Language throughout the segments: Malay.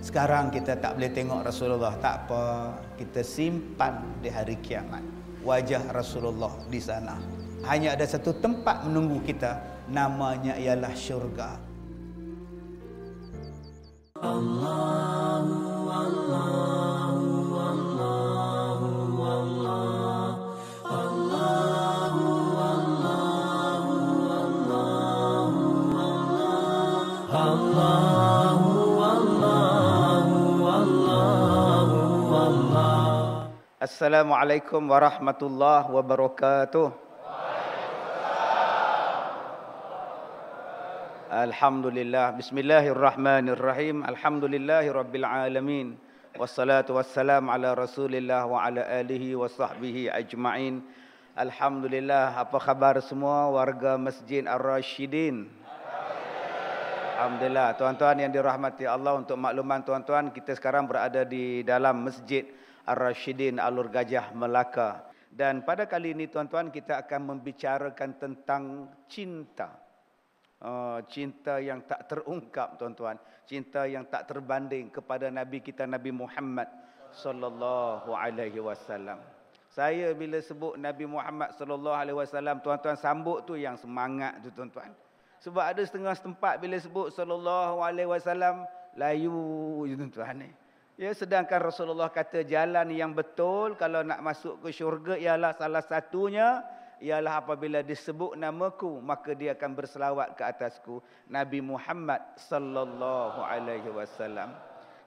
Sekarang kita tak boleh tengok Rasulullah. Tak apa. Kita simpan di hari kiamat. Wajah Rasulullah di sana. Hanya ada satu tempat menunggu kita. Namanya ialah syurga. Allahu Allahu Assalamualaikum warahmatullahi wabarakatuh. Alhamdulillah. Bismillahirrahmanirrahim. Alhamdulillahirabbil alamin. Wassalatu wassalam ala Rasulillah wa ala alihi wa sahbihi ajma'in. Alhamdulillah. Apa khabar semua warga Masjid Ar-Rashidin? Alhamdulillah. Tuan-tuan yang dirahmati Allah untuk makluman tuan-tuan, kita sekarang berada di dalam Masjid Ar-Rashidin Alur Gajah Melaka. Dan pada kali ini tuan-tuan kita akan membicarakan tentang cinta. Uh, cinta yang tak terungkap tuan-tuan. Cinta yang tak terbanding kepada Nabi kita Nabi Muhammad sallallahu alaihi wasallam. Saya bila sebut Nabi Muhammad sallallahu alaihi wasallam tuan-tuan sambut tu yang semangat tu tuan-tuan. Sebab ada setengah tempat bila sebut sallallahu alaihi wasallam layu tuan-tuan ni. Ya, sedangkan Rasulullah kata jalan yang betul kalau nak masuk ke syurga ialah salah satunya ialah apabila disebut namaku maka dia akan berselawat ke atasku Nabi Muhammad sallallahu alaihi wasallam.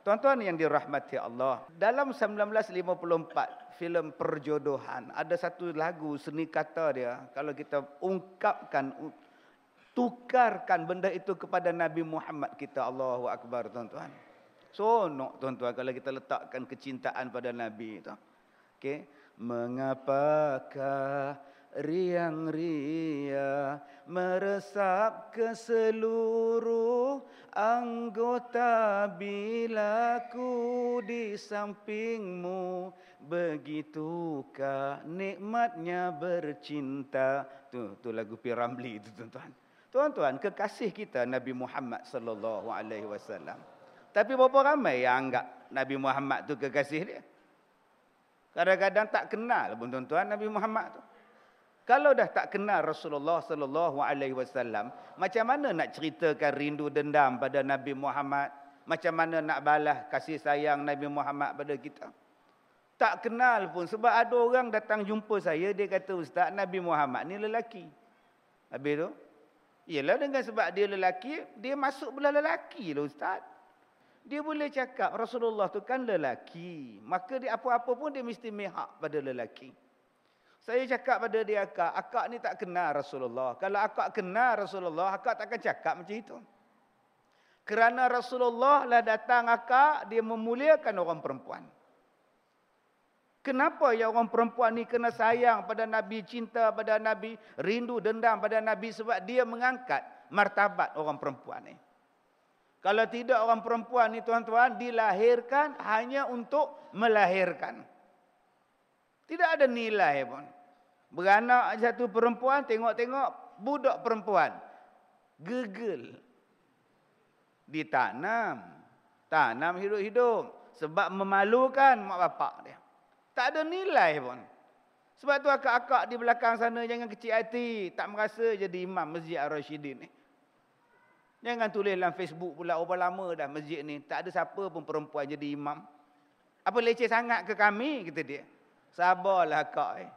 Tuan-tuan yang dirahmati Allah, dalam 1954 filem perjodohan ada satu lagu seni kata dia kalau kita ungkapkan tukarkan benda itu kepada Nabi Muhammad kita Allahu akbar tuan-tuan. Sonok tuan-tuan kalau kita letakkan kecintaan pada Nabi itu. Okey. Mengapakah riang ria meresap ke seluruh anggota bila ku di sampingmu? Begitukah nikmatnya bercinta? Tu tu lagu Piramli itu tuan-tuan. Tuan-tuan kekasih kita Nabi Muhammad sallallahu alaihi wasallam tapi berapa ramai yang anggap Nabi Muhammad tu kekasih dia? Kadang-kadang tak kenal pun tuan-tuan Nabi Muhammad tu. Kalau dah tak kenal Rasulullah sallallahu alaihi wasallam, macam mana nak ceritakan rindu dendam pada Nabi Muhammad? Macam mana nak balas kasih sayang Nabi Muhammad pada kita? Tak kenal pun sebab ada orang datang jumpa saya dia kata ustaz Nabi Muhammad ni lelaki. Habis tu? Iyalah dengan sebab dia lelaki, dia masuk belah lelaki lah ustaz. Dia boleh cakap Rasulullah tu kan lelaki. Maka dia apa-apa pun dia mesti mihak pada lelaki. Saya cakap pada dia akak, akak ni tak kenal Rasulullah. Kalau akak kenal Rasulullah, akak takkan cakap macam itu. Kerana Rasulullah lah datang akak, dia memuliakan orang perempuan. Kenapa ya orang perempuan ni kena sayang pada Nabi, cinta pada Nabi, rindu dendam pada Nabi sebab dia mengangkat martabat orang perempuan ni. Kalau tidak orang perempuan ni tuan-tuan dilahirkan hanya untuk melahirkan. Tidak ada nilai pun. Beranak satu perempuan tengok-tengok budak perempuan. Gegel. Ditanam. Tanam hidup-hidup. Sebab memalukan mak bapak dia. Tak ada nilai pun. Sebab tu akak-akak di belakang sana jangan kecil hati. Tak merasa jadi imam Masjid Ar-Rashidin ni. Jangan tulis dalam Facebook pula berapa lama dah masjid ni. Tak ada siapa pun perempuan jadi imam. Apa leceh sangat ke kami? Kata dia. Sabarlah kak. Eh.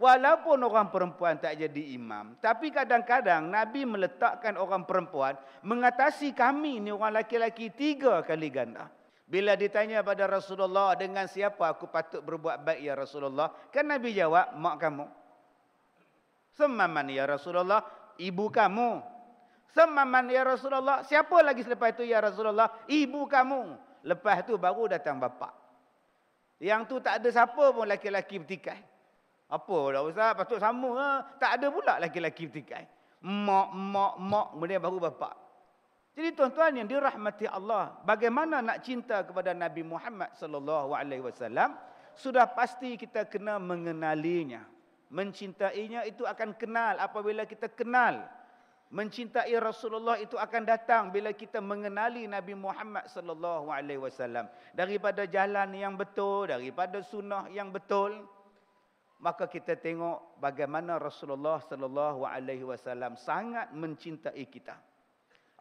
Walaupun orang perempuan tak jadi imam. Tapi kadang-kadang Nabi meletakkan orang perempuan. Mengatasi kami ni orang laki-laki tiga kali ganda. Bila ditanya pada Rasulullah dengan siapa aku patut berbuat baik ya Rasulullah. Kan Nabi jawab mak kamu. Semaman ya Rasulullah. Ibu kamu. Semaman ya Rasulullah. Siapa lagi selepas itu ya Rasulullah? Ibu kamu. Lepas itu baru datang bapa. Yang tu tak ada siapa pun laki-laki bertikai. Apa dah Ustaz? Patut sama ha? Tak ada pula laki-laki bertikai. Mak, mak, mak. Kemudian baru bapa. Jadi tuan-tuan yang dirahmati Allah. Bagaimana nak cinta kepada Nabi Muhammad sallallahu alaihi wasallam? Sudah pasti kita kena mengenalinya. Mencintainya itu akan kenal apabila kita kenal Mencintai Rasulullah itu akan datang bila kita mengenali Nabi Muhammad sallallahu alaihi wasallam daripada jalan yang betul, daripada sunnah yang betul. Maka kita tengok bagaimana Rasulullah sallallahu alaihi wasallam sangat mencintai kita.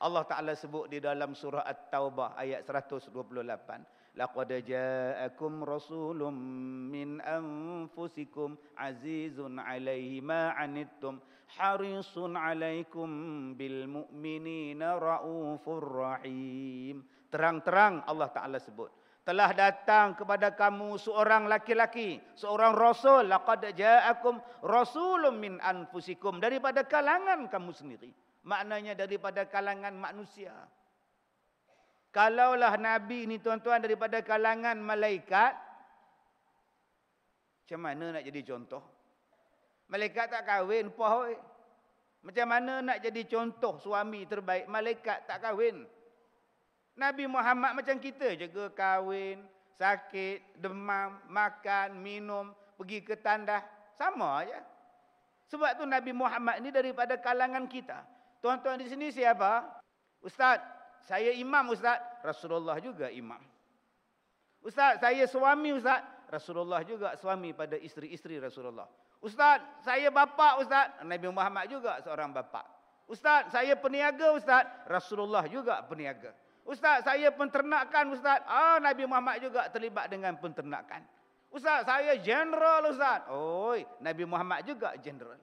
Allah Taala sebut di dalam surah At-Taubah ayat 128. لقد جاءكم رسول من انفسكم عزيز عليه ما عنتم حريص عليكم بالمؤمنين رؤوف رحيم. Terang-terang Allah Taala sebut. Telah datang kepada kamu seorang laki-laki seorang rasul. Laqad ja'akum rasulun min anfusikum. Daripada kalangan kamu sendiri. Maknanya daripada kalangan manusia. Kalaulah Nabi ni tuan-tuan daripada kalangan malaikat. Macam mana nak jadi contoh? Malaikat tak kahwin. Poh, macam mana nak jadi contoh suami terbaik? Malaikat tak kahwin. Nabi Muhammad macam kita juga kahwin, sakit, demam, makan, minum, pergi ke tandas. Sama aja. Sebab tu Nabi Muhammad ni daripada kalangan kita. Tuan-tuan di sini siapa? Ustaz, saya imam ustaz, Rasulullah juga imam. Ustaz, saya suami ustaz, Rasulullah juga suami pada isteri-isteri Rasulullah. Ustaz, saya bapa ustaz, Nabi Muhammad juga seorang bapa. Ustaz, saya peniaga ustaz, Rasulullah juga peniaga. Ustaz, saya penternakan ustaz, ah Nabi Muhammad juga terlibat dengan penternakan. Ustaz, saya general ustaz. Oi, Nabi Muhammad juga general.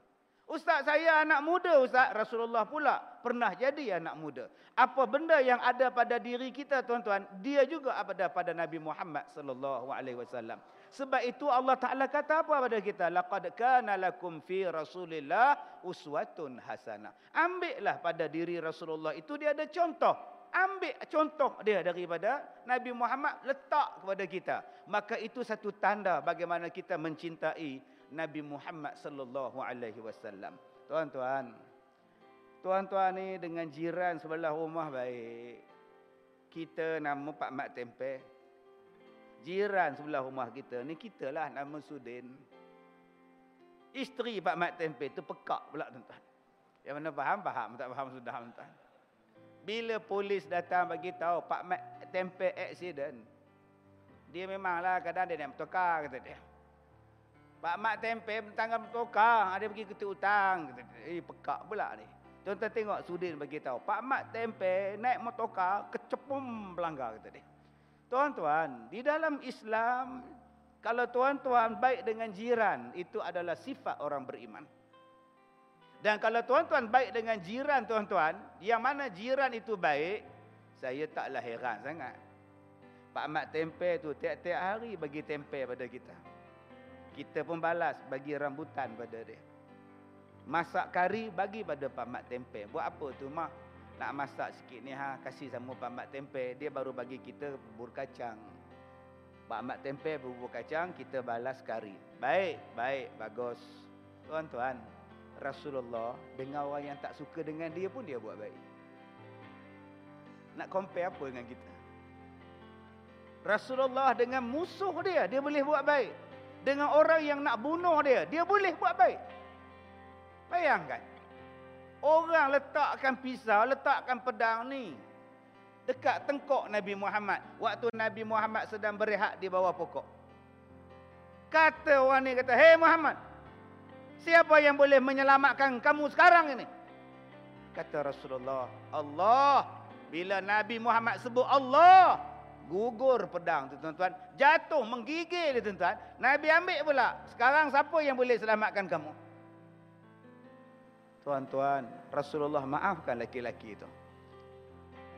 Ustaz saya anak muda Ustaz. Rasulullah pula pernah jadi anak muda. Apa benda yang ada pada diri kita tuan-tuan. Dia juga ada pada Nabi Muhammad sallallahu alaihi wasallam. Sebab itu Allah Ta'ala kata apa pada kita? Laqad kana lakum fi rasulillah uswatun hasanah. Ambillah pada diri Rasulullah itu dia ada contoh. Ambil contoh dia daripada Nabi Muhammad letak kepada kita. Maka itu satu tanda bagaimana kita mencintai Nabi Muhammad sallallahu alaihi wasallam. Tuan-tuan, tuan-tuan ni dengan jiran sebelah rumah baik. Kita nama Pak Mat Tempe. Jiran sebelah rumah kita ni kita lah nama Sudin. Isteri Pak Mat Tempe tu pekak pula tuan-tuan. Yang mana faham faham, tak faham sudah tuan-tuan. Bila polis datang bagi tahu Pak Mat Tempe accident. Dia memanglah kadang dia nak bertukar kata dia. Pak Mak tempe tangan bertukar. Ada pergi ketik hutang. Eh, pekak pula ni. Tuan-tuan tengok Sudin bagi tahu. Pak Mak tempe naik motoka kecepum pelanggar kata dia. Tuan-tuan, di dalam Islam kalau tuan-tuan baik dengan jiran itu adalah sifat orang beriman. Dan kalau tuan-tuan baik dengan jiran tuan-tuan, yang mana jiran itu baik, saya taklah heran sangat. Pak Mak tempe tu tiap-tiap hari bagi tempe pada kita. Kita pun balas bagi rambutan pada dia. Masak kari bagi pada Pak Mat Tempe. Buat apa tu mah? Nak masak sikit ni ha, kasih sama Pak Mat Tempe. Dia baru bagi kita bubur kacang. Pak Mat Tempe bubur kacang, kita balas kari. Baik, baik, bagus. Tuan-tuan, Rasulullah dengan orang yang tak suka dengan dia pun dia buat baik. Nak compare apa dengan kita? Rasulullah dengan musuh dia, dia boleh buat baik dengan orang yang nak bunuh dia, dia boleh buat baik. Bayangkan. Orang letakkan pisau, letakkan pedang ni dekat tengkok Nabi Muhammad waktu Nabi Muhammad sedang berehat di bawah pokok. Kata orang ni kata, "Hei Muhammad, siapa yang boleh menyelamatkan kamu sekarang ini?" Kata Rasulullah, "Allah." Bila Nabi Muhammad sebut Allah, gugur pedang tu tuan-tuan. Jatuh menggigil dia tuan-tuan. Nabi ambil pula. Sekarang siapa yang boleh selamatkan kamu? Tuan-tuan Rasulullah maafkan laki-laki itu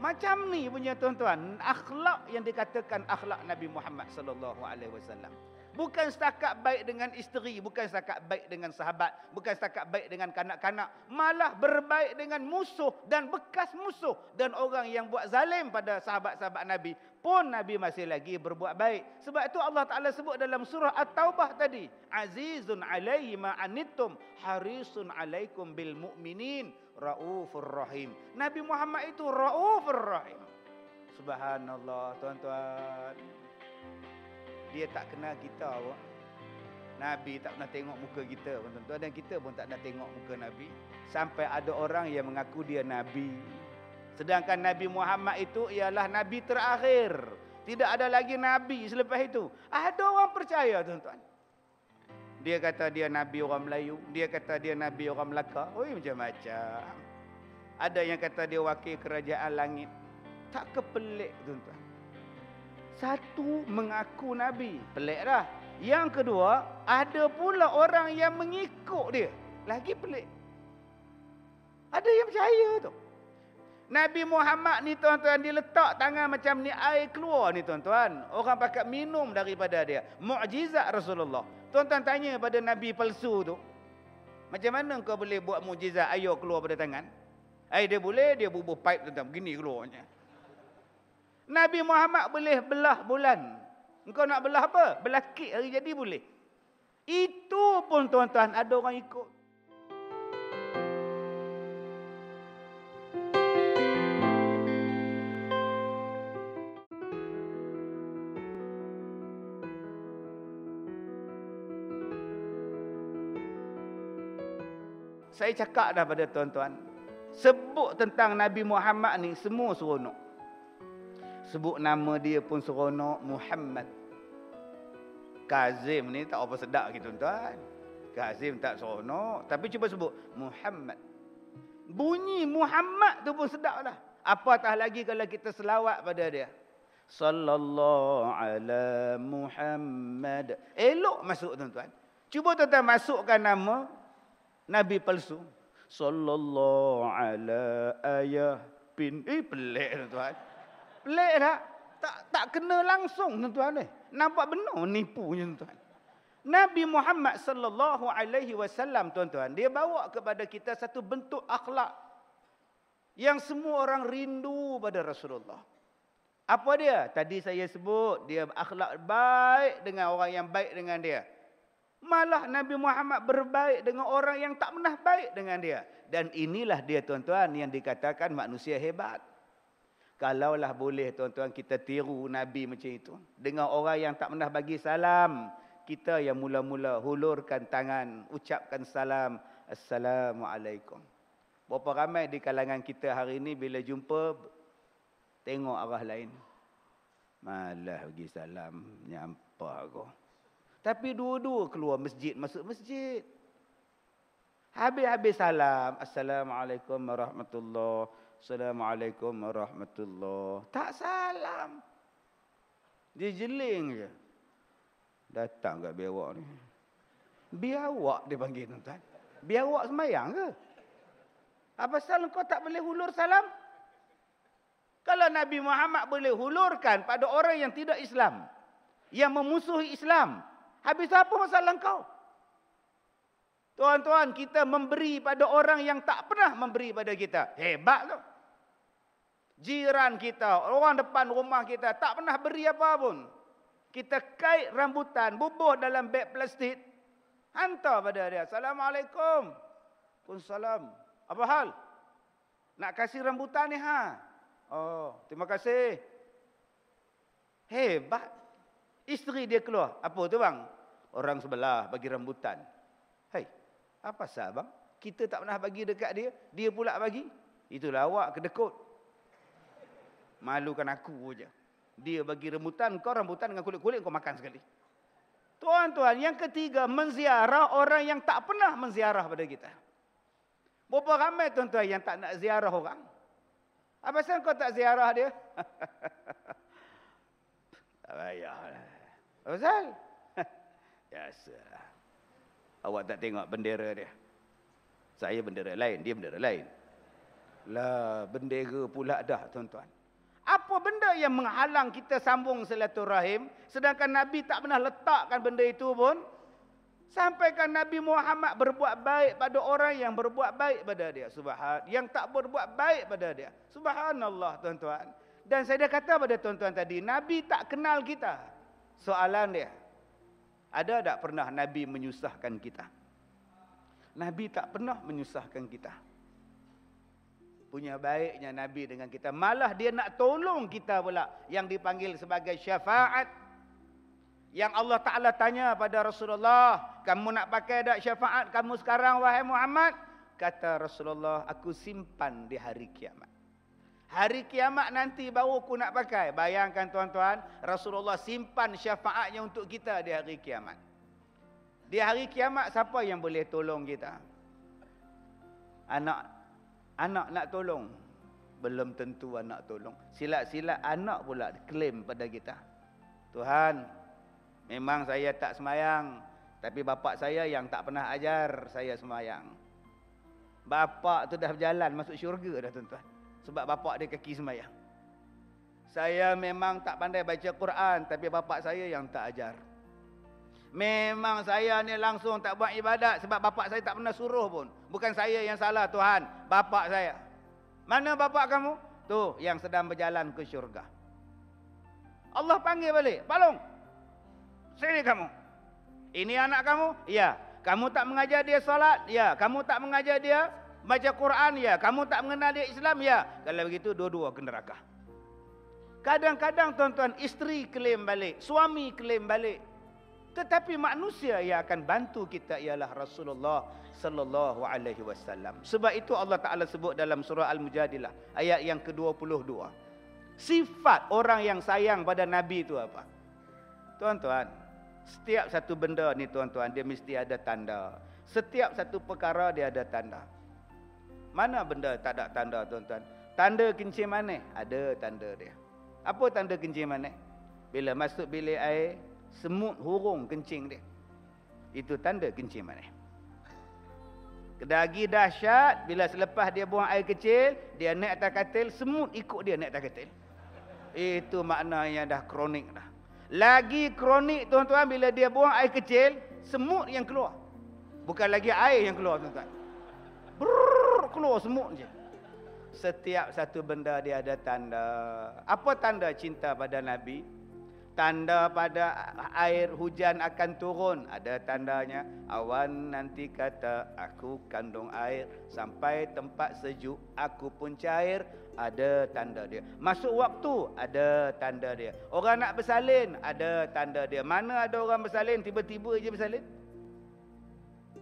macam ni punya tuan-tuan akhlak yang dikatakan akhlak Nabi Muhammad sallallahu alaihi wasallam Bukan setakat baik dengan isteri, bukan setakat baik dengan sahabat, bukan setakat baik dengan kanak-kanak, malah berbaik dengan musuh dan bekas musuh dan orang yang buat zalim pada sahabat-sahabat Nabi pun Nabi masih lagi berbuat baik. Sebab itu Allah Taala sebut dalam surah At-Taubah tadi, Azizun alaihi ma anittum harisun alaikum bil mu'minin raufur rahim. Nabi Muhammad itu raufur rahim. Subhanallah, tuan-tuan dia tak kenal kita awak. Nabi tak pernah tengok muka kita pun tuan-tuan dan kita pun tak pernah tengok muka Nabi. Sampai ada orang yang mengaku dia Nabi. Sedangkan Nabi Muhammad itu ialah Nabi terakhir. Tidak ada lagi Nabi selepas itu. Ada orang percaya tuan-tuan. Dia kata dia Nabi orang Melayu. Dia kata dia Nabi orang Melaka. Oh macam-macam. Ada yang kata dia wakil kerajaan langit. Tak kepelik tuan-tuan. Satu mengaku Nabi. Pelik dah. Yang kedua, ada pula orang yang mengikut dia. Lagi pelik. Ada yang percaya tu. Nabi Muhammad ni tuan-tuan dia letak tangan macam ni air keluar ni tuan-tuan. Orang pakat minum daripada dia. Mukjizat Rasulullah. Tuan-tuan tanya pada Nabi palsu tu. Macam mana kau boleh buat mukjizat air keluar pada tangan? Air dia boleh, dia bubuh pipe tuan-tuan. Begini keluarnya. Nabi Muhammad boleh belah bulan. Engkau nak belah apa? Belah kek hari jadi boleh. Itu pun tuan-tuan ada orang ikut. Saya cakap dah pada tuan-tuan. Sebut tentang Nabi Muhammad ni semua seronok. Sebut nama dia pun seronok Muhammad. Kazim ni tak apa sedap gitu tuan-tuan. Kazim tak seronok. Tapi cuba sebut Muhammad. Bunyi Muhammad tu pun sedap lah. Apatah lagi kalau kita selawat pada dia. Sallallahu ala Muhammad. Elok masuk tuan-tuan. Cuba tuan-tuan masukkan nama Nabi palsu. Sallallahu ala ayah bin. Eh, pelik tuan-tuan. Pelik tak? Tak tak kena langsung tuan-tuan ni. Nampak benar nipunya tuan-tuan. Nabi Muhammad sallallahu alaihi wasallam tuan-tuan, dia bawa kepada kita satu bentuk akhlak yang semua orang rindu pada Rasulullah. Apa dia? Tadi saya sebut dia akhlak baik dengan orang yang baik dengan dia. Malah Nabi Muhammad berbaik dengan orang yang tak pernah baik dengan dia. Dan inilah dia tuan-tuan yang dikatakan manusia hebat. Kalaulah boleh tuan-tuan kita tiru Nabi macam itu. Dengan orang yang tak pernah bagi salam. Kita yang mula-mula hulurkan tangan. Ucapkan salam. Assalamualaikum. Berapa ramai di kalangan kita hari ini bila jumpa. Tengok arah lain. Malah bagi salam. Nyampah aku. Tapi dua-dua keluar masjid, masuk masjid. Habis-habis salam. Assalamualaikum warahmatullahi Assalamualaikum warahmatullahi Tak salam. Dia jeling je. Datang kat biawak ni. Biawak dia panggil tuan-tuan. Biawak semayang ke? Apa salah kau tak boleh hulur salam? Kalau Nabi Muhammad boleh hulurkan pada orang yang tidak Islam. Yang memusuhi Islam. Habis apa masalah kau? Tuan-tuan, kita memberi pada orang yang tak pernah memberi pada kita. Hebat tu. Jiran kita, orang depan rumah kita tak pernah beri apa pun. Kita kait rambutan, bubuh dalam beg plastik. Hantar pada dia. Assalamualaikum. Waalaikumsalam. Apa hal? Nak kasih rambutan ni ha? Oh, terima kasih. Hebat. Isteri dia keluar. Apa tu bang? Orang sebelah bagi rambutan. Hei, apa sah bang? Kita tak pernah bagi dekat dia. Dia pula bagi. Itulah awak kedekut. Malukan aku je. Dia bagi rambutan. Kau rambutan dengan kulit-kulit kau makan sekali. Tuan-tuan, yang ketiga. Menziarah orang yang tak pernah menziarah pada kita. Berapa ramai tuan-tuan yang tak nak ziarah orang? Apa sebab kau tak ziarah dia? tak payahlah. Azal. Biasa. Awak tak tengok bendera dia. Saya bendera lain, dia bendera lain. Lah, bendera pula dah tuan-tuan. Apa benda yang menghalang kita sambung silaturahim sedangkan Nabi tak pernah letakkan benda itu pun sampaikan Nabi Muhammad berbuat baik pada orang yang berbuat baik pada dia subhan yang tak berbuat baik pada dia subhanallah tuan-tuan dan saya dah kata pada tuan-tuan tadi Nabi tak kenal kita Soalan dia. Ada tak pernah Nabi menyusahkan kita? Nabi tak pernah menyusahkan kita. Punya baiknya Nabi dengan kita. Malah dia nak tolong kita pula. Yang dipanggil sebagai syafaat. Yang Allah Ta'ala tanya pada Rasulullah. kamu nak pakai dak syafaat kamu sekarang wahai Muhammad? Kata Rasulullah, aku simpan di hari kiamat. Hari kiamat nanti baru aku nak pakai. Bayangkan tuan-tuan, Rasulullah simpan syafaatnya untuk kita di hari kiamat. Di hari kiamat siapa yang boleh tolong kita? Anak anak nak tolong. Belum tentu anak tolong. Silat-silat anak pula klaim pada kita. Tuhan, memang saya tak semayang. Tapi bapak saya yang tak pernah ajar saya semayang. Bapak tu dah berjalan masuk syurga dah tuan-tuan. Sebab bapak dia kaki semayang. Saya memang tak pandai baca Quran. Tapi bapak saya yang tak ajar. Memang saya ni langsung tak buat ibadat. Sebab bapak saya tak pernah suruh pun. Bukan saya yang salah Tuhan. Bapak saya. Mana bapak kamu? Tu yang sedang berjalan ke syurga. Allah panggil balik. Palung. Sini kamu. Ini anak kamu? Ya. Kamu tak mengajar dia solat? Ya. Kamu tak mengajar dia Baca Quran ya, kamu tak mengenal dia Islam ya. Kalau begitu dua-dua ke neraka. Kadang-kadang tuan-tuan isteri klaim balik, suami klaim balik. Tetapi manusia yang akan bantu kita ialah Rasulullah sallallahu alaihi wasallam. Sebab itu Allah Taala sebut dalam surah Al-Mujadilah ayat yang ke-22. Sifat orang yang sayang pada nabi itu apa? Tuan-tuan, setiap satu benda ni tuan-tuan dia mesti ada tanda. Setiap satu perkara dia ada tanda. Mana benda tak ada tanda tuan-tuan? Tanda kencing manis ada tanda dia. Apa tanda kencing manis? Bila masuk bilik air, semut hurung kencing dia. Itu tanda kencing manis. Kedagi dahsyat bila selepas dia buang air kecil, dia naik atas katil, semut ikut dia naik atas katil. Itu maknanya dah kronik dah. Lagi kronik tuan-tuan bila dia buang air kecil, semut yang keluar. Bukan lagi air yang keluar tuan-tuan. Brrr, keluar semut je. Setiap satu benda dia ada tanda. Apa tanda cinta pada Nabi? Tanda pada air hujan akan turun. Ada tandanya. Awan nanti kata aku kandung air. Sampai tempat sejuk aku pun cair. Ada tanda dia. Masuk waktu. Ada tanda dia. Orang nak bersalin. Ada tanda dia. Mana ada orang bersalin. Tiba-tiba je bersalin.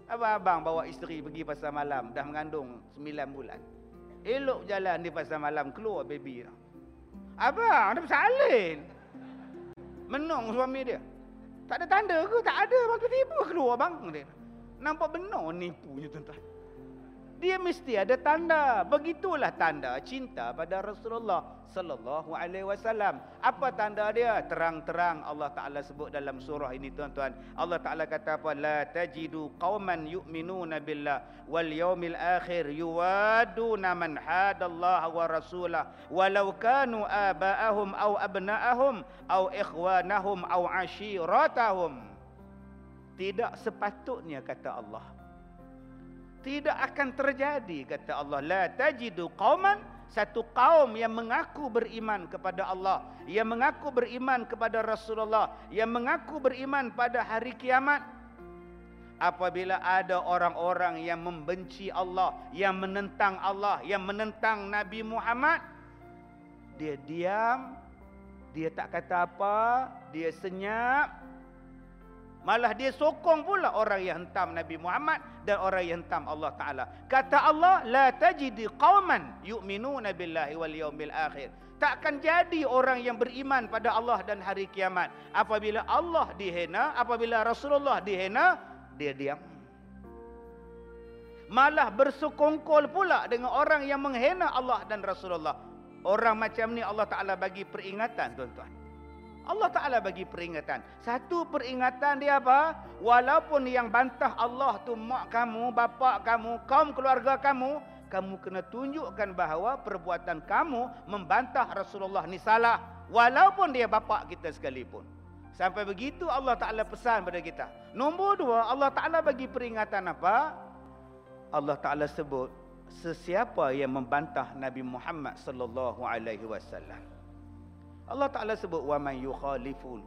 Abang-abang bawa isteri pergi pasar malam. Dah mengandung 9 bulan. Elok jalan di pasar malam. Keluar baby. Abang, ada bersalin. Menung suami dia. Tak ada tanda ke? Tak ada. Tiba-tiba keluar bang. Nampak benar nipu je tuan-tuan. Dia mesti ada tanda. Begitulah tanda cinta pada Rasulullah sallallahu alaihi wasallam. Apa tanda dia? Terang-terang Allah Taala sebut dalam surah ini tuan-tuan. Allah Taala kata apa? La tajidu qauman yu'minuna billah wal yaumil akhir yuwaduna man hadallahu wa rasulah walau kanu aba'ahum aw abna'ahum aw ikhwanahum aw ashiratahum. Tidak sepatutnya kata Allah tidak akan terjadi kata Allah. La tajidu qauman. Satu kaum yang mengaku beriman kepada Allah yang mengaku beriman kepada Rasulullah yang mengaku beriman pada hari kiamat. Apabila ada orang-orang yang membenci Allah yang menentang Allah yang menentang Nabi Muhammad dia diam dia tak kata apa dia senyap Malah dia sokong pula orang yang hentam Nabi Muhammad dan orang yang hentam Allah Taala. Kata Allah, la tajidi qauman yu'minuna billahi wal yaumil akhir. Takkan jadi orang yang beriman pada Allah dan hari kiamat apabila Allah dihina, apabila Rasulullah dihina, dia diam. Malah bersukongkol pula dengan orang yang menghina Allah dan Rasulullah. Orang macam ni Allah Taala bagi peringatan tuan-tuan. Allah Ta'ala bagi peringatan. Satu peringatan dia apa? Walaupun yang bantah Allah tu mak kamu, bapa kamu, kaum keluarga kamu, kamu kena tunjukkan bahawa perbuatan kamu membantah Rasulullah ni salah. Walaupun dia bapa kita sekalipun. Sampai begitu Allah Ta'ala pesan pada kita. Nombor dua, Allah Ta'ala bagi peringatan apa? Allah Ta'ala sebut, sesiapa yang membantah Nabi Muhammad sallallahu alaihi wasallam Allah Taala sebut wa man yukhalifun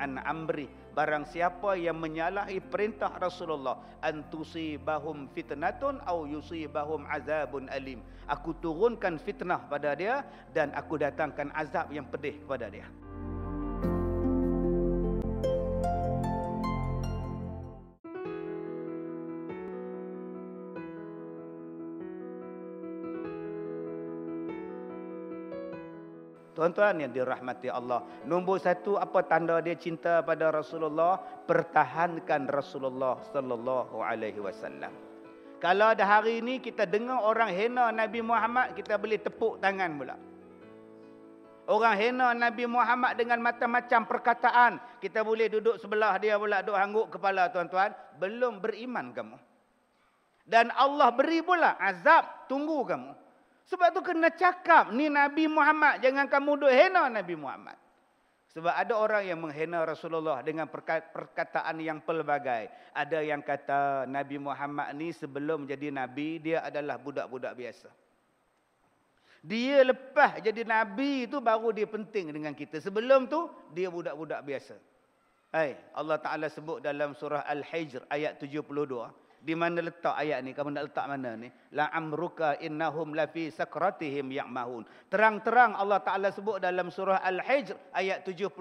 an amri. Barang siapa yang menyalahi perintah Rasulullah an tusibahum fitnatun au yusibahum azabun alim. Aku turunkan fitnah pada dia dan aku datangkan azab yang pedih kepada dia Tuan-tuan yang dirahmati Allah. Nombor satu, apa tanda dia cinta pada Rasulullah? Pertahankan Rasulullah sallallahu alaihi wasallam. Kalau ada hari ini kita dengar orang hina Nabi Muhammad, kita boleh tepuk tangan pula. Orang hina Nabi Muhammad dengan macam-macam perkataan. Kita boleh duduk sebelah dia pula, duduk hangguk kepala tuan-tuan. Belum beriman kamu. Dan Allah beri pula azab, tunggu kamu. Sebab tu kena cakap ni Nabi Muhammad. Jangan kamu duk hina Nabi Muhammad. Sebab ada orang yang menghina Rasulullah dengan perkataan yang pelbagai. Ada yang kata Nabi Muhammad ni sebelum jadi Nabi, dia adalah budak-budak biasa. Dia lepas jadi Nabi tu baru dia penting dengan kita. Sebelum tu, dia budak-budak biasa. Hai, Allah Ta'ala sebut dalam surah Al-Hijr ayat 72. Di mana letak ayat ni? Kamu nak letak mana ni? La amruka innahum la fi sakratihim ya'mahun. Terang-terang Allah Taala sebut dalam surah Al-Hijr ayat 72.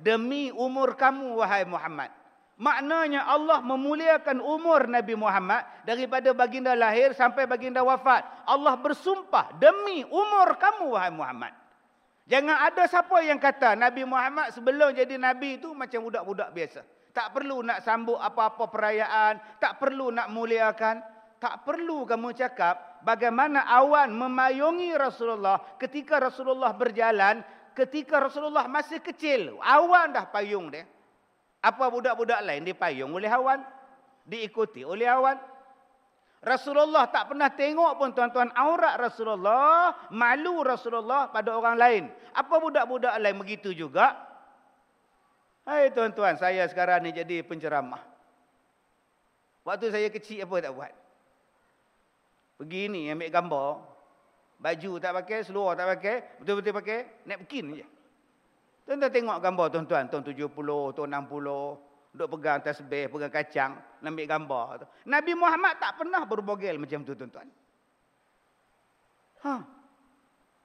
Demi umur kamu wahai Muhammad. Maknanya Allah memuliakan umur Nabi Muhammad daripada baginda lahir sampai baginda wafat. Allah bersumpah demi umur kamu wahai Muhammad. Jangan ada siapa yang kata Nabi Muhammad sebelum jadi nabi itu macam budak-budak biasa. Tak perlu nak sambut apa-apa perayaan. Tak perlu nak muliakan. Tak perlu kamu cakap bagaimana awan memayungi Rasulullah ketika Rasulullah berjalan. Ketika Rasulullah masih kecil. Awan dah payung dia. Apa budak-budak lain dipayung oleh awan. Diikuti oleh awan. Rasulullah tak pernah tengok pun tuan-tuan aurat Rasulullah. Malu Rasulullah pada orang lain. Apa budak-budak lain begitu juga. Hai tuan-tuan, saya sekarang ni jadi penceramah. Waktu saya kecil apa tak buat? Pergi ni ambil gambar. Baju tak pakai, seluar tak pakai, betul-betul pakai napkin je. Tuan-tuan tengok gambar tuan-tuan, tahun 70, tahun 60, duk pegang tasbih, pegang kacang, ambil gambar. Nabi Muhammad tak pernah berbogel macam tu tuan-tuan. Ha,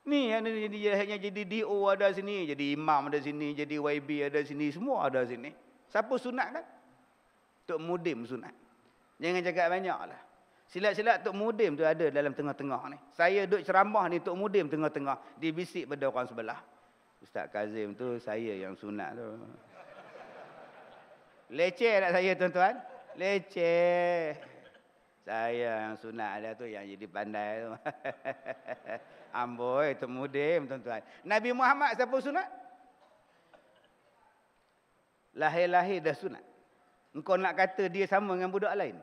Ni yang jadi hanya jadi DO ada sini, jadi imam ada sini, jadi YB ada sini, semua ada sini. Siapa sunat kan? Tok Mudim sunat. Jangan cakap banyaklah. Silat-silat Tok Mudim tu ada dalam tengah-tengah ni. Saya duduk ceramah ni Tok Mudim tengah-tengah. Dibisik pada orang sebelah. Ustaz Kazim tu saya yang sunat tu. Leceh tak saya tuan-tuan? Leceh. Saya yang sunat dia tu yang jadi pandai tu. Amboi, itu mudim tuan-tuan. Nabi Muhammad siapa sunat? Lahir-lahir dah sunat. Engkau nak kata dia sama dengan budak lain.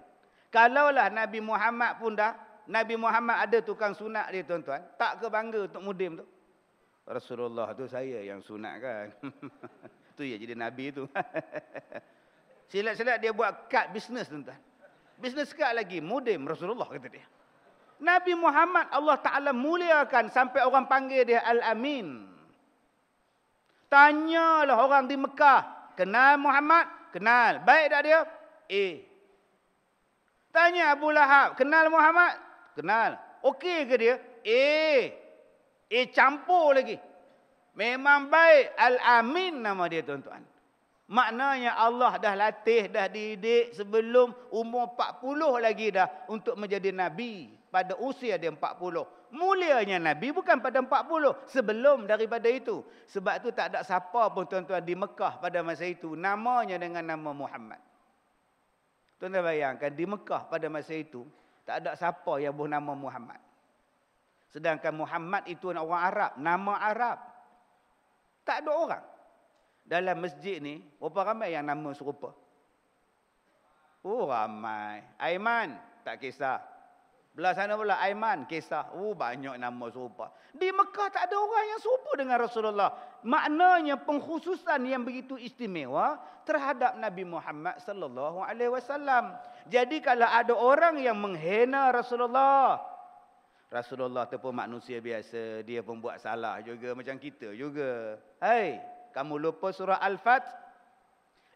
Kalaulah Nabi Muhammad pun dah, Nabi Muhammad ada tukang sunat dia tuan-tuan. Tak ke bangga untuk mudim tu? Rasulullah tu saya yang sunat kan. tu ya jadi Nabi tu. Silat-silat dia buat kad bisnes tuan-tuan. Bisnes kad lagi, mudim Rasulullah kata dia. Nabi Muhammad Allah Ta'ala muliakan sampai orang panggil dia Al-Amin. Tanyalah orang di Mekah. Kenal Muhammad? Kenal. Baik tak dia? Eh. Tanya Abu Lahab. Kenal Muhammad? Kenal. Okey ke dia? Eh. Eh campur lagi. Memang baik. Al-Amin nama dia tuan-tuan. Maknanya Allah dah latih, dah didik sebelum umur 40 lagi dah untuk menjadi Nabi pada usia dia 40. Mulianya Nabi bukan pada 40. Sebelum daripada itu. Sebab itu tak ada siapa pun tuan-tuan di Mekah pada masa itu. Namanya dengan nama Muhammad. Tuan-tuan bayangkan di Mekah pada masa itu. Tak ada siapa yang bernama Muhammad. Sedangkan Muhammad itu orang Arab. Nama Arab. Tak ada orang. Dalam masjid ni. Berapa ramai yang nama serupa? Oh ramai. Aiman. Tak kisah. Belah sana pula Aiman, kisah. Oh banyak nama serupa. Di Mekah tak ada orang yang serupa dengan Rasulullah. Maknanya pengkhususan yang begitu istimewa terhadap Nabi Muhammad sallallahu alaihi wasallam. Jadi kalau ada orang yang menghina Rasulullah, Rasulullah tu pun manusia biasa, dia pun buat salah juga macam kita juga. Hai, kamu lupa surah Al-Fat?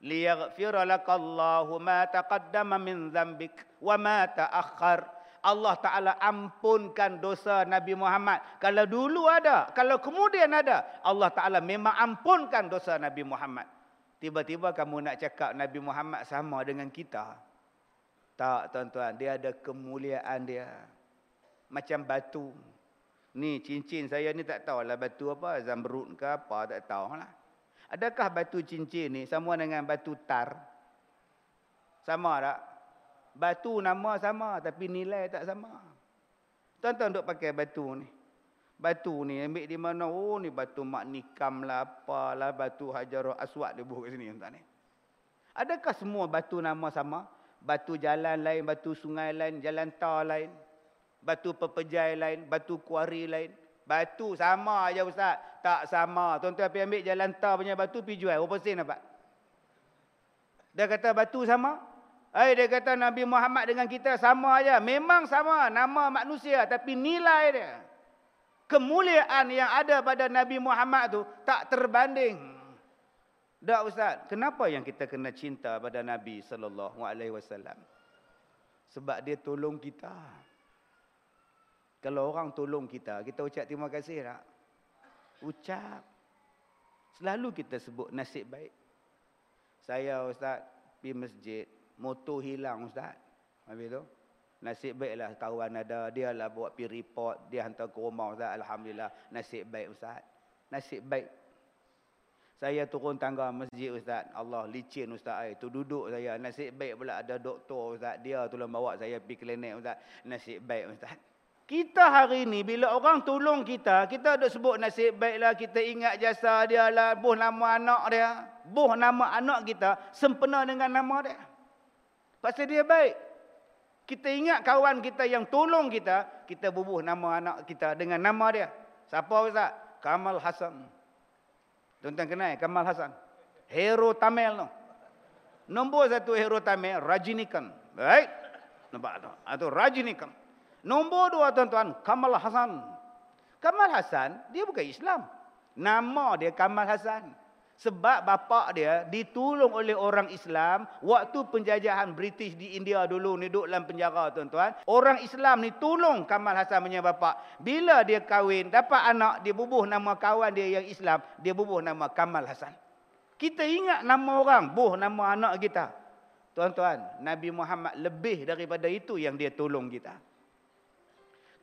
Liyaghfira lakallahu ma taqaddama min dhanbik wa ma ta'akhkhar. Allah Ta'ala ampunkan dosa Nabi Muhammad. Kalau dulu ada, kalau kemudian ada, Allah Ta'ala memang ampunkan dosa Nabi Muhammad. Tiba-tiba kamu nak cakap Nabi Muhammad sama dengan kita. Tak tuan-tuan, dia ada kemuliaan dia. Macam batu. Ni cincin saya ni tak tahu lah batu apa, zamrud ke apa, tak tahu lah. Adakah batu cincin ni sama dengan batu tar? Sama tak? Batu nama sama tapi nilai tak sama. Tuan-tuan duk pakai batu ni. Batu ni ambil di mana? Oh ni batu mak nikam lah apalah. Batu hajar aswad dia buat kat sini. Tuan ni. Adakah semua batu nama sama? Batu jalan lain, batu sungai lain, jalan tar lain batu pepejai lain, batu kuari lain. Batu sama aja ustaz. Tak sama. Tuan-tuan pergi ambil jalan tar punya batu pergi jual. Berapa sen dapat? Dia kata batu sama? Eh dia kata Nabi Muhammad dengan kita sama aja. Memang sama nama manusia tapi nilai dia. Kemuliaan yang ada pada Nabi Muhammad tu tak terbanding. Tak ustaz, kenapa yang kita kena cinta pada Nabi sallallahu alaihi wasallam? Sebab dia tolong kita. Kalau orang tolong kita, kita ucap terima kasih tak? Ucap. Selalu kita sebut nasib baik. Saya Ustaz pergi masjid, motor hilang Ustaz. Habis tu, nasib baiklah kawan ada. Dia lah buat pergi report, dia hantar ke rumah Ustaz. Alhamdulillah, nasib baik Ustaz. Nasib baik. Saya turun tangga masjid Ustaz. Allah licin Ustaz. Itu duduk saya. Nasib baik pula ada doktor Ustaz. Dia tolong bawa saya pergi klinik Ustaz. Nasib baik Ustaz. Kita hari ni bila orang tolong kita, kita ada sebut nasib baiklah, kita ingat jasa dia lah, buh nama anak dia. Buh nama anak kita sempena dengan nama dia. Pasal dia baik. Kita ingat kawan kita yang tolong kita, kita bubuh nama anak kita dengan nama dia. Siapa Ustaz? Kamal Hasan. Tuan-tuan kenal Kamal Hasan? Hero Tamil tu. Nombor satu hero Tamil, Rajinikan. Baik? Nampak tu? Itu Rajinikan. Nombor dua tuan-tuan, Kamal Hasan. Kamal Hasan, dia bukan Islam. Nama dia Kamal Hasan. Sebab bapa dia ditolong oleh orang Islam waktu penjajahan British di India dulu ni duduk dalam penjara tuan-tuan. Orang Islam ni tolong Kamal Hasan punya bapa. Bila dia kahwin, dapat anak, dia bubuh nama kawan dia yang Islam, dia bubuh nama Kamal Hasan. Kita ingat nama orang, buh nama anak kita. Tuan-tuan, Nabi Muhammad lebih daripada itu yang dia tolong kita.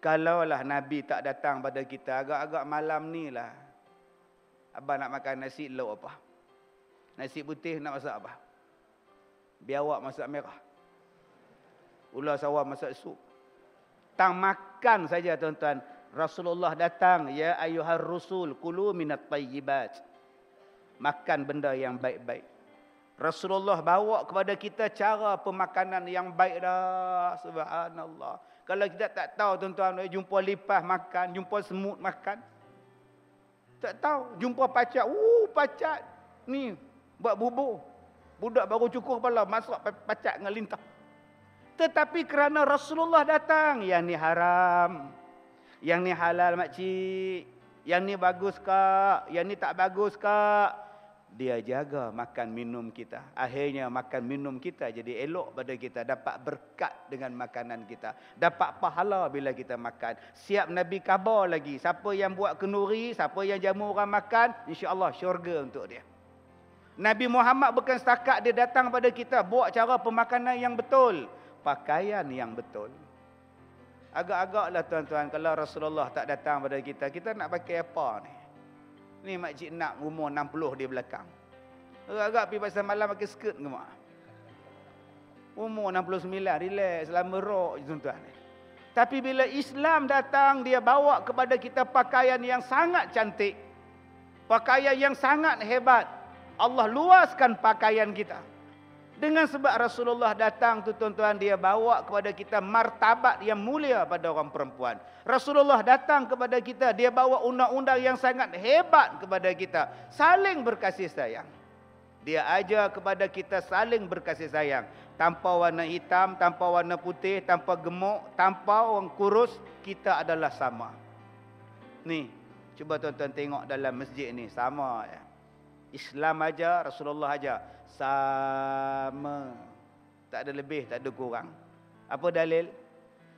Kalaulah Nabi tak datang pada kita agak-agak malam ni lah. Abang nak makan nasi lauk apa? Nasi putih nak masak apa? Biawak masak merah. Ular sawah masak sup. Tang makan saja tuan-tuan. Rasulullah datang. Ya ayuhar rusul kulu minat tayyibat. Makan benda yang baik-baik. Rasulullah bawa kepada kita cara pemakanan yang baik dah. Subhanallah. Kalau kita tak tahu tuan-tuan, jumpa lipas makan, jumpa semut makan. Tak tahu, jumpa pacat, uh pacat. Ni, buat bubur. Budak baru cukur kepala, masuk pacat dengan lintah. Tetapi kerana Rasulullah datang, yang ni haram. Yang ni halal makcik. Yang ni bagus kak, yang ni tak bagus kak dia jaga makan minum kita. Akhirnya makan minum kita jadi elok pada kita. Dapat berkat dengan makanan kita. Dapat pahala bila kita makan. Siap Nabi kabar lagi. Siapa yang buat kenuri, siapa yang jamu orang makan, insya-Allah syurga untuk dia. Nabi Muhammad bukan setakat dia datang pada kita buat cara pemakanan yang betul, pakaian yang betul. Agak-agaklah tuan-tuan kalau Rasulullah tak datang pada kita, kita nak pakai apa ni? Ni makcik nak umur 60 di belakang. Agak-agak pergi pasal malam pakai skirt ke mak? Umur 69, relax, selama rok tuan-tuan. Tapi bila Islam datang, dia bawa kepada kita pakaian yang sangat cantik. Pakaian yang sangat hebat. Allah luaskan pakaian kita. Dengan sebab Rasulullah datang tu tuan-tuan dia bawa kepada kita martabat yang mulia pada orang perempuan. Rasulullah datang kepada kita dia bawa undang-undang yang sangat hebat kepada kita. Saling berkasih sayang. Dia ajar kepada kita saling berkasih sayang. Tanpa warna hitam, tanpa warna putih, tanpa gemuk, tanpa orang kurus, kita adalah sama. Ni, cuba tuan-tuan tengok dalam masjid ni sama ya. Islam aja, Rasulullah aja sama. Tak ada lebih, tak ada kurang. Apa dalil?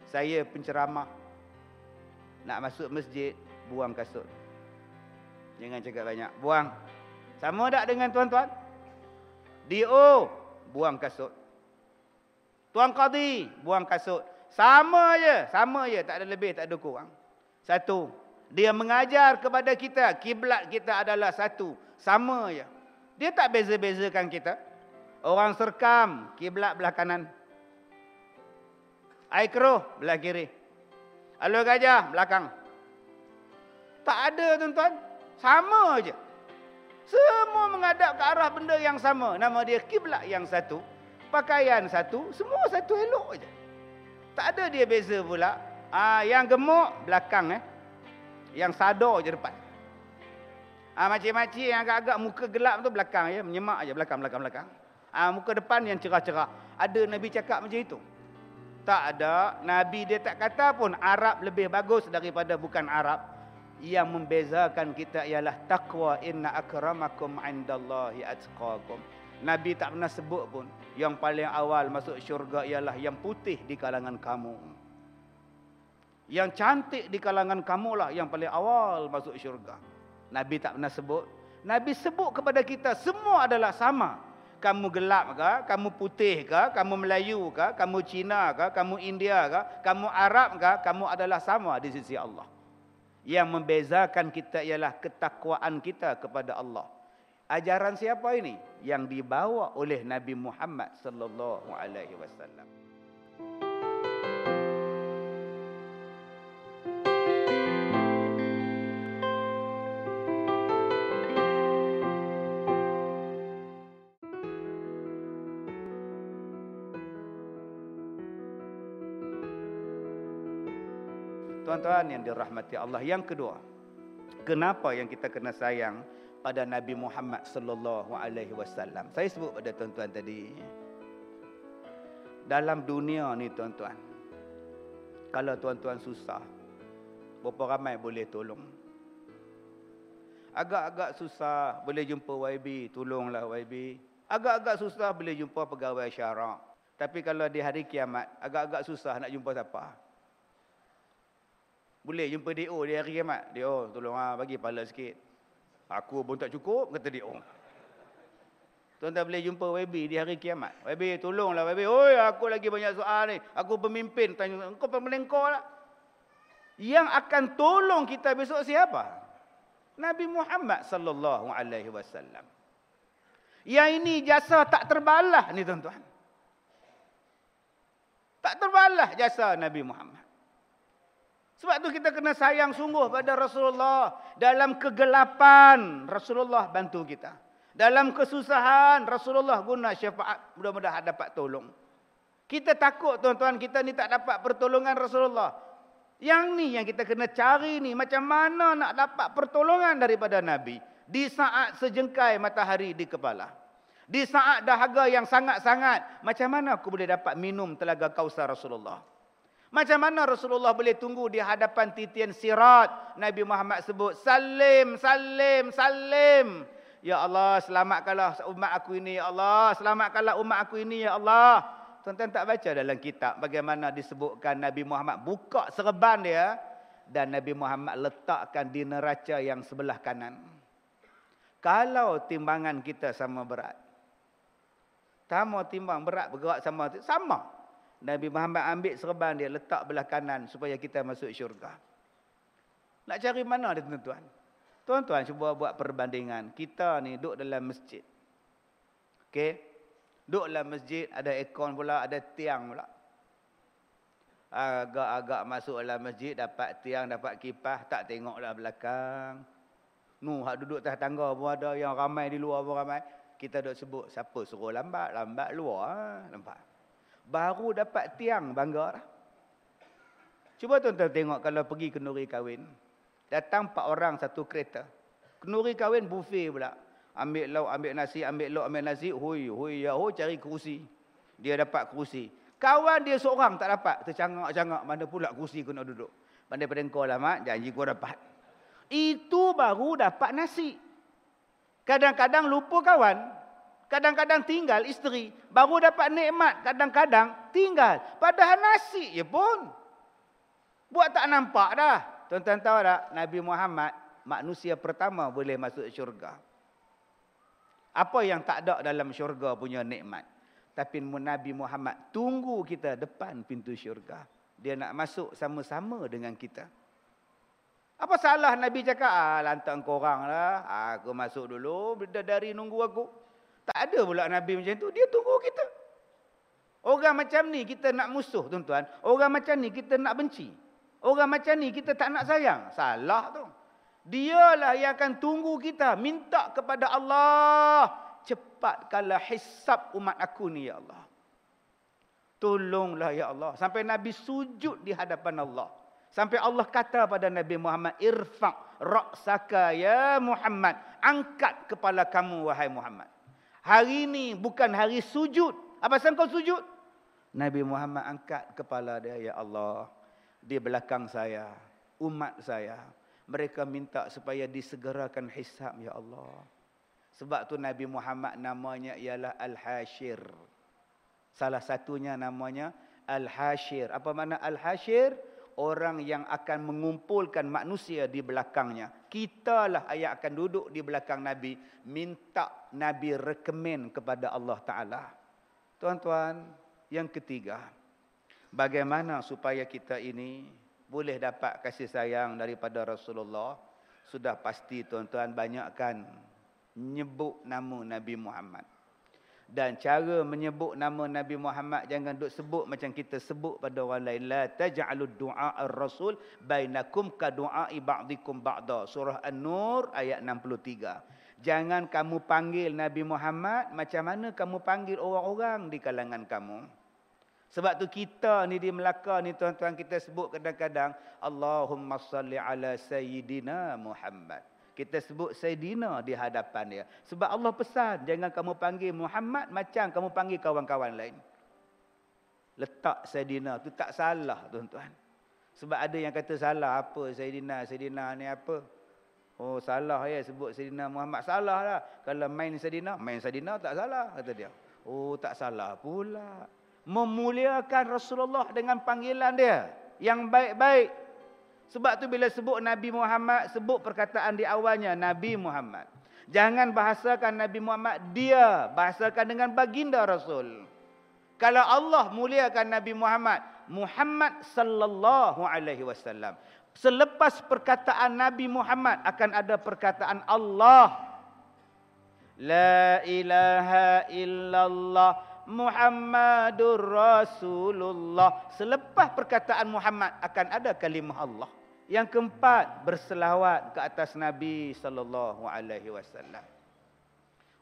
Saya penceramah. Nak masuk masjid, buang kasut. Jangan cakap banyak. Buang. Sama tak dengan tuan-tuan? DO, buang kasut. Tuan Qadi, buang kasut. Sama je, sama je. Tak ada lebih, tak ada kurang. Satu. Dia mengajar kepada kita, kiblat kita adalah satu. Sama je. Dia tak beza-bezakan kita. Orang serkam, kiblat belah kanan. Air keruh, belah kiri. Alur gajah, belakang. Tak ada tuan-tuan. Sama je. Semua menghadap ke arah benda yang sama. Nama dia kiblat yang satu. Pakaian satu. Semua satu elok je. Tak ada dia beza pula. Ah, yang gemuk, belakang. eh. Yang sadar je depan. Ah, makcik-makcik yang agak-agak muka gelap tu belakang ya, menyemak aja belakang belakang belakang. Ah, muka depan yang cerah-cerah. Ada Nabi cakap macam itu. Tak ada. Nabi dia tak kata pun Arab lebih bagus daripada bukan Arab. Yang membezakan kita ialah taqwa inna akramakum indallahi atqakum. Nabi tak pernah sebut pun yang paling awal masuk syurga ialah yang putih di kalangan kamu. Yang cantik di kalangan kamu lah yang paling awal masuk syurga. Nabi tak pernah sebut. Nabi sebut kepada kita semua adalah sama. Kamu gelap ke? Kamu putih ke? Kamu Melayu ke? Kamu Cina ke? Kamu India ke? Kamu Arab ke? Kamu adalah sama di sisi Allah. Yang membezakan kita ialah ketakwaan kita kepada Allah. Ajaran siapa ini? Yang dibawa oleh Nabi Muhammad sallallahu alaihi wasallam. Tuan-tuan yang dirahmati Allah. Yang kedua, kenapa yang kita kena sayang pada Nabi Muhammad sallallahu alaihi wasallam? Saya sebut pada tuan-tuan tadi. Dalam dunia ni tuan-tuan. Kalau tuan-tuan susah, berapa ramai boleh tolong? Agak-agak susah boleh jumpa YB, tolonglah YB. Agak-agak susah boleh jumpa pegawai syarak. Tapi kalau di hari kiamat, agak-agak susah nak jumpa siapa? Boleh jumpa DO di hari kiamat. DO tolong ah bagi pala sikit. Aku pun tak cukup kata DO. Tuan-tuan boleh jumpa YB di hari kiamat. YB tolonglah YB. Oi aku lagi banyak soal ni. Aku pemimpin tanya engkau pemerintah lah. Yang akan tolong kita besok siapa? Nabi Muhammad sallallahu alaihi wasallam. Yang ini jasa tak terbalas ni tuan-tuan. Tak terbalas jasa Nabi Muhammad. Sebab tu kita kena sayang sungguh pada Rasulullah. Dalam kegelapan, Rasulullah bantu kita. Dalam kesusahan, Rasulullah guna syafaat. Mudah-mudahan dapat tolong. Kita takut tuan-tuan, kita ni tak dapat pertolongan Rasulullah. Yang ni yang kita kena cari ni. Macam mana nak dapat pertolongan daripada Nabi. Di saat sejengkai matahari di kepala. Di saat dahaga yang sangat-sangat. Macam mana aku boleh dapat minum telaga kausar Rasulullah. Macam mana Rasulullah boleh tunggu di hadapan titian sirat? Nabi Muhammad sebut, salim, salim, salim. Ya Allah, selamatkanlah umat aku ini, ya Allah. Selamatkanlah umat aku ini, ya Allah. Tuan-tuan tak baca dalam kitab bagaimana disebutkan Nabi Muhammad buka serban dia. Dan Nabi Muhammad letakkan di neraca yang sebelah kanan. Kalau timbangan kita sama berat. Sama timbang berat bergerak sama. Sama. Nabi Muhammad ambil serban dia letak belah kanan supaya kita masuk syurga. Nak cari mana dia tuan-tuan? Tuan-tuan cuba buat perbandingan. Kita ni duduk dalam masjid. Okey. Duduk dalam masjid ada aircon pula, ada tiang pula. Agak-agak masuk dalam masjid dapat tiang, dapat kipas, tak tengoklah belakang. Nu hak duduk atas tangga pun ada yang ramai di luar pun ramai. Kita duk sebut siapa suruh lambat, lambat luar, nampak. Baru dapat tiang bangga dah. Cuba tuan-tuan tengok kalau pergi ke Nuri Kahwin. Datang empat orang satu kereta. Ke Nuri Kahwin buffet pula. Ambil lauk, ambil nasi, ambil lauk, ambil nasi. Hui, hui, ya, hui, cari kerusi. Dia dapat kerusi. Kawan dia seorang tak dapat. Tercangak-cangak. Mana pula kerusi kena duduk. Pandai pada kau lah, mak. Janji kau dapat. Itu baru dapat nasi. Kadang-kadang lupa kawan. Kadang-kadang tinggal isteri. Baru dapat nikmat. Kadang-kadang tinggal. Padahal nasi je pun. Buat tak nampak dah. Tuan-tuan tahu tak? Nabi Muhammad manusia pertama boleh masuk syurga. Apa yang tak ada dalam syurga punya nikmat. Tapi Nabi Muhammad tunggu kita depan pintu syurga. Dia nak masuk sama-sama dengan kita. Apa salah Nabi cakap? Ah, lantak korang lah. Aku masuk dulu. Bidadari nunggu aku. Tak ada pula Nabi macam tu. Dia tunggu kita. Orang macam ni kita nak musuh tuan-tuan. Orang macam ni kita nak benci. Orang macam ni kita tak nak sayang. Salah tu. Dialah yang akan tunggu kita. Minta kepada Allah. Cepatkanlah hisap umat aku ni ya Allah. Tolonglah ya Allah. Sampai Nabi sujud di hadapan Allah. Sampai Allah kata pada Nabi Muhammad, "Irfa' ra'saka ya Muhammad." Angkat kepala kamu wahai Muhammad. Hari ini bukan hari sujud. Apa sebab kau sujud? Nabi Muhammad angkat kepala dia, "Ya Allah, di belakang saya, umat saya, mereka minta supaya disegerakan hisab ya Allah." Sebab tu Nabi Muhammad namanya ialah Al-Hashir. Salah satunya namanya Al-Hashir. Apa makna Al-Hashir? Orang yang akan mengumpulkan manusia di belakangnya. Kitalah yang akan duduk di belakang Nabi. Minta Nabi rekomen kepada Allah Ta'ala. Tuan-tuan, yang ketiga. Bagaimana supaya kita ini boleh dapat kasih sayang daripada Rasulullah. Sudah pasti tuan-tuan banyakkan nyebut nama Nabi Muhammad dan cara menyebut nama Nabi Muhammad jangan duk sebut macam kita sebut pada orang lain. La taj'alud du'a ar-rasul bainakum ka du'a'i ba'dikum ba'da. Surah an-nur ayat 63 jangan kamu panggil Nabi Muhammad macam mana kamu panggil orang-orang di kalangan kamu. Sebab tu kita ni di Melaka ni tuan-tuan kita sebut kadang-kadang Allahumma salli ala sayyidina Muhammad kita sebut Sayyidina di hadapan dia. Sebab Allah pesan, jangan kamu panggil Muhammad macam kamu panggil kawan-kawan lain. Letak Sayyidina tu tak salah tuan-tuan. Sebab ada yang kata salah apa Sayyidina, Sayyidina ni apa? Oh salah ya sebut Sayyidina Muhammad. Salah lah. Kalau main Sayyidina, main Sayyidina tak salah kata dia. Oh tak salah pula. Memuliakan Rasulullah dengan panggilan dia. Yang baik-baik. Sebab tu bila sebut Nabi Muhammad, sebut perkataan di awalnya Nabi Muhammad. Jangan bahasakan Nabi Muhammad dia, bahasakan dengan baginda Rasul. Kalau Allah muliakan Nabi Muhammad, Muhammad sallallahu alaihi wasallam. Selepas perkataan Nabi Muhammad akan ada perkataan Allah. La ilaha illallah Muhammadur Rasulullah. Selepas perkataan Muhammad akan ada kalimah Allah. Yang keempat, berselawat ke atas Nabi sallallahu alaihi wasallam.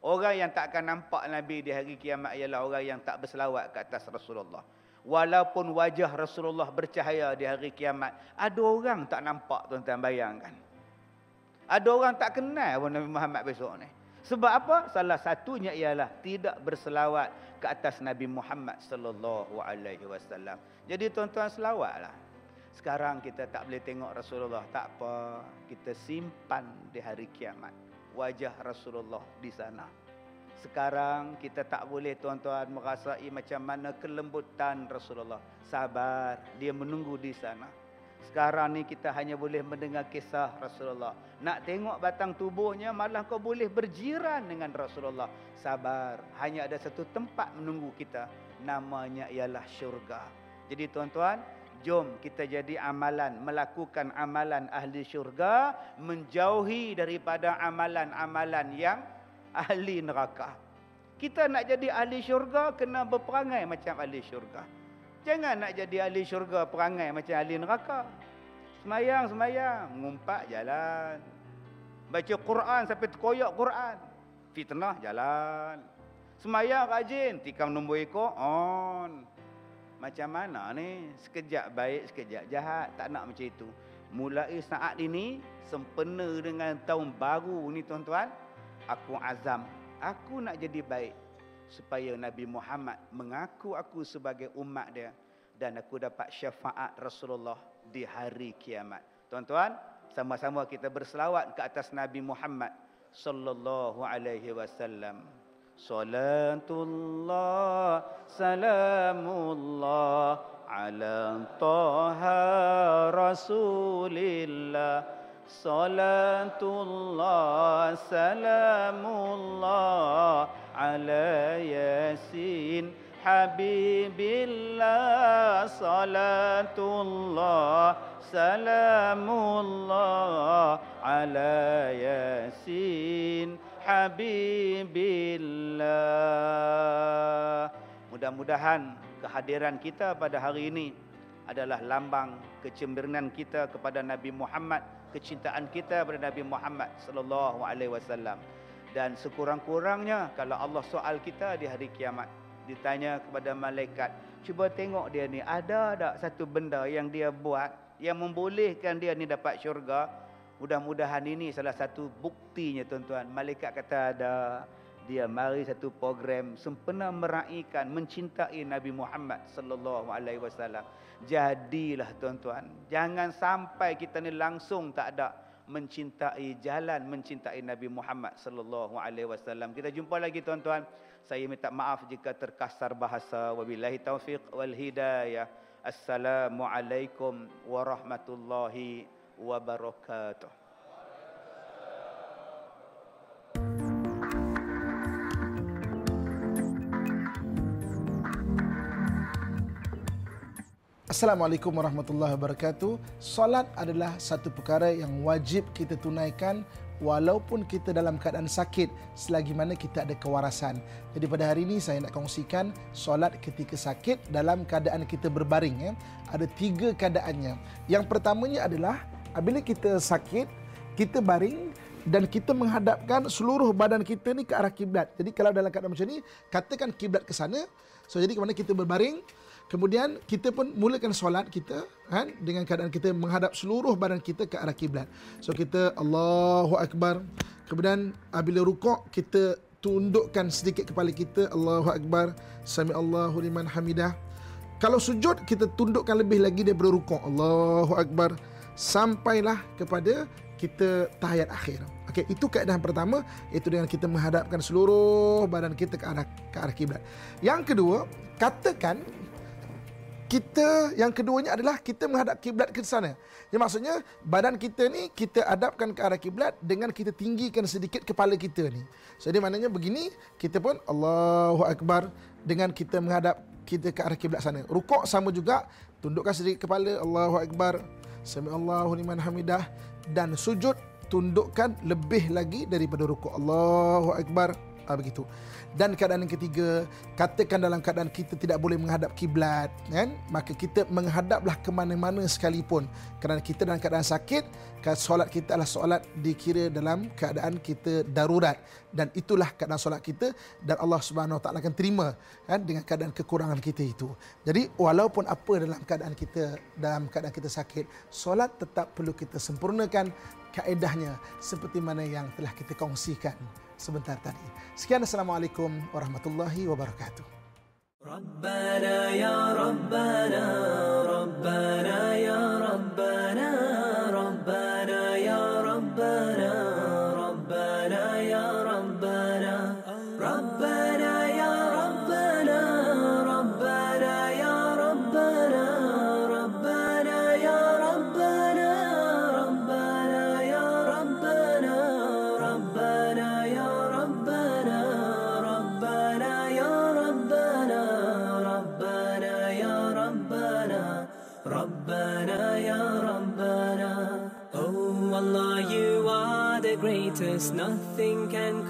Orang yang tak akan nampak Nabi di hari kiamat ialah orang yang tak berselawat ke atas Rasulullah. Walaupun wajah Rasulullah bercahaya di hari kiamat, ada orang tak nampak tuan-tuan bayangkan. Ada orang tak kenal pun Nabi Muhammad besok ni. Sebab apa? Salah satunya ialah tidak berselawat ke atas Nabi Muhammad sallallahu alaihi wasallam. Jadi tuan-tuan selawatlah. Sekarang kita tak boleh tengok Rasulullah. Tak apa. Kita simpan di hari kiamat. Wajah Rasulullah di sana. Sekarang kita tak boleh tuan-tuan merasai macam mana kelembutan Rasulullah. Sabar. Dia menunggu di sana. Sekarang ni kita hanya boleh mendengar kisah Rasulullah. Nak tengok batang tubuhnya malah kau boleh berjiran dengan Rasulullah. Sabar. Hanya ada satu tempat menunggu kita. Namanya ialah syurga. Jadi tuan-tuan, Jom kita jadi amalan, melakukan amalan ahli syurga, menjauhi daripada amalan-amalan yang ahli neraka. Kita nak jadi ahli syurga, kena berperangai macam ahli syurga. Jangan nak jadi ahli syurga, perangai macam ahli neraka. Semayang, semayang, ngumpat jalan. Baca Quran sampai terkoyak Quran. Fitnah jalan. Semayang rajin, tikam nombor ekor, on. Macam mana ni? Sekejap baik, sekejap jahat. Tak nak macam itu. Mulai saat ini, sempena dengan tahun baru ni tuan-tuan. Aku azam. Aku nak jadi baik. Supaya Nabi Muhammad mengaku aku sebagai umat dia. Dan aku dapat syafaat Rasulullah di hari kiamat. Tuan-tuan, sama-sama kita berselawat ke atas Nabi Muhammad sallallahu alaihi wasallam. صلاة الله سلام الله على طه رسول الله صلاة الله سلام الله على ياسين حبيب الله صلاة الله سلام الله على ياسين habibillah. Mudah-mudahan kehadiran kita pada hari ini adalah lambang kecemburuan kita kepada Nabi Muhammad, kecintaan kita kepada Nabi Muhammad sallallahu alaihi wasallam. Dan sekurang-kurangnya kalau Allah soal kita di hari kiamat, ditanya kepada malaikat, cuba tengok dia ni ada tak satu benda yang dia buat yang membolehkan dia ni dapat syurga? Mudah-mudahan ini salah satu buktinya tuan-tuan. Malaikat kata ada dia mari satu program sempena meraihkan mencintai Nabi Muhammad sallallahu alaihi wasallam. Jadilah tuan-tuan, jangan sampai kita ni langsung tak ada mencintai jalan mencintai Nabi Muhammad sallallahu alaihi wasallam. Kita jumpa lagi tuan-tuan. Saya minta maaf jika terkasar bahasa. Wabillahi taufiq wal hidayah. Assalamualaikum warahmatullahi wabarakatuh. Assalamualaikum warahmatullahi wabarakatuh. Solat adalah satu perkara yang wajib kita tunaikan walaupun kita dalam keadaan sakit selagi mana kita ada kewarasan. Jadi pada hari ini saya nak kongsikan solat ketika sakit dalam keadaan kita berbaring ya. Ada tiga keadaannya. Yang pertamanya adalah apabila kita sakit, kita baring dan kita menghadapkan seluruh badan kita ni ke arah kiblat. Jadi kalau dalam keadaan macam ni, katakan kiblat ke sana. So jadi ke mana kita berbaring, Kemudian kita pun mulakan solat kita kan dengan keadaan kita menghadap seluruh badan kita ke arah kiblat. So kita Allahu akbar. Kemudian apabila rukuk kita tundukkan sedikit kepala kita Allahu akbar. Sami Allahu liman hamidah. Kalau sujud kita tundukkan lebih lagi daripada rukuk Allahu akbar sampailah kepada kita tahiyat akhir. Okey, itu keadaan pertama itu dengan kita menghadapkan seluruh badan kita ke arah ke arah kiblat. Yang kedua, katakan kita yang keduanya adalah kita menghadap kiblat ke sana. Jadi maksudnya badan kita ni kita hadapkan ke arah kiblat dengan kita tinggikan sedikit kepala kita ni. Jadi maknanya begini, kita pun Allahu akbar dengan kita menghadap kita ke arah kiblat sana. Rukuk sama juga, tundukkan sedikit kepala Allahu akbar. Sami Allahu liman hamidah dan sujud tundukkan lebih lagi daripada rukuk Allahu akbar. Ah begitu. Dan keadaan yang ketiga katakan dalam keadaan kita tidak boleh menghadap kiblat kan? Maka kita menghadaplah ke mana-mana sekalipun. Kerana kita dalam keadaan sakit solat kita adalah solat dikira dalam keadaan kita darurat. Dan itulah keadaan solat kita dan Allah Subhanahu taala akan terima kan? Dengan keadaan kekurangan kita itu. Jadi walaupun apa dalam keadaan kita dalam keadaan kita sakit solat tetap perlu kita sempurnakan kaedahnya seperti mana yang telah kita kongsikan sebentar tadi. Sekian Assalamualaikum Warahmatullahi Wabarakatuh. ربنا يا ربنا ربنا يا ربنا ربنا يا ربنا ربنا يا ربنا practice, nothing can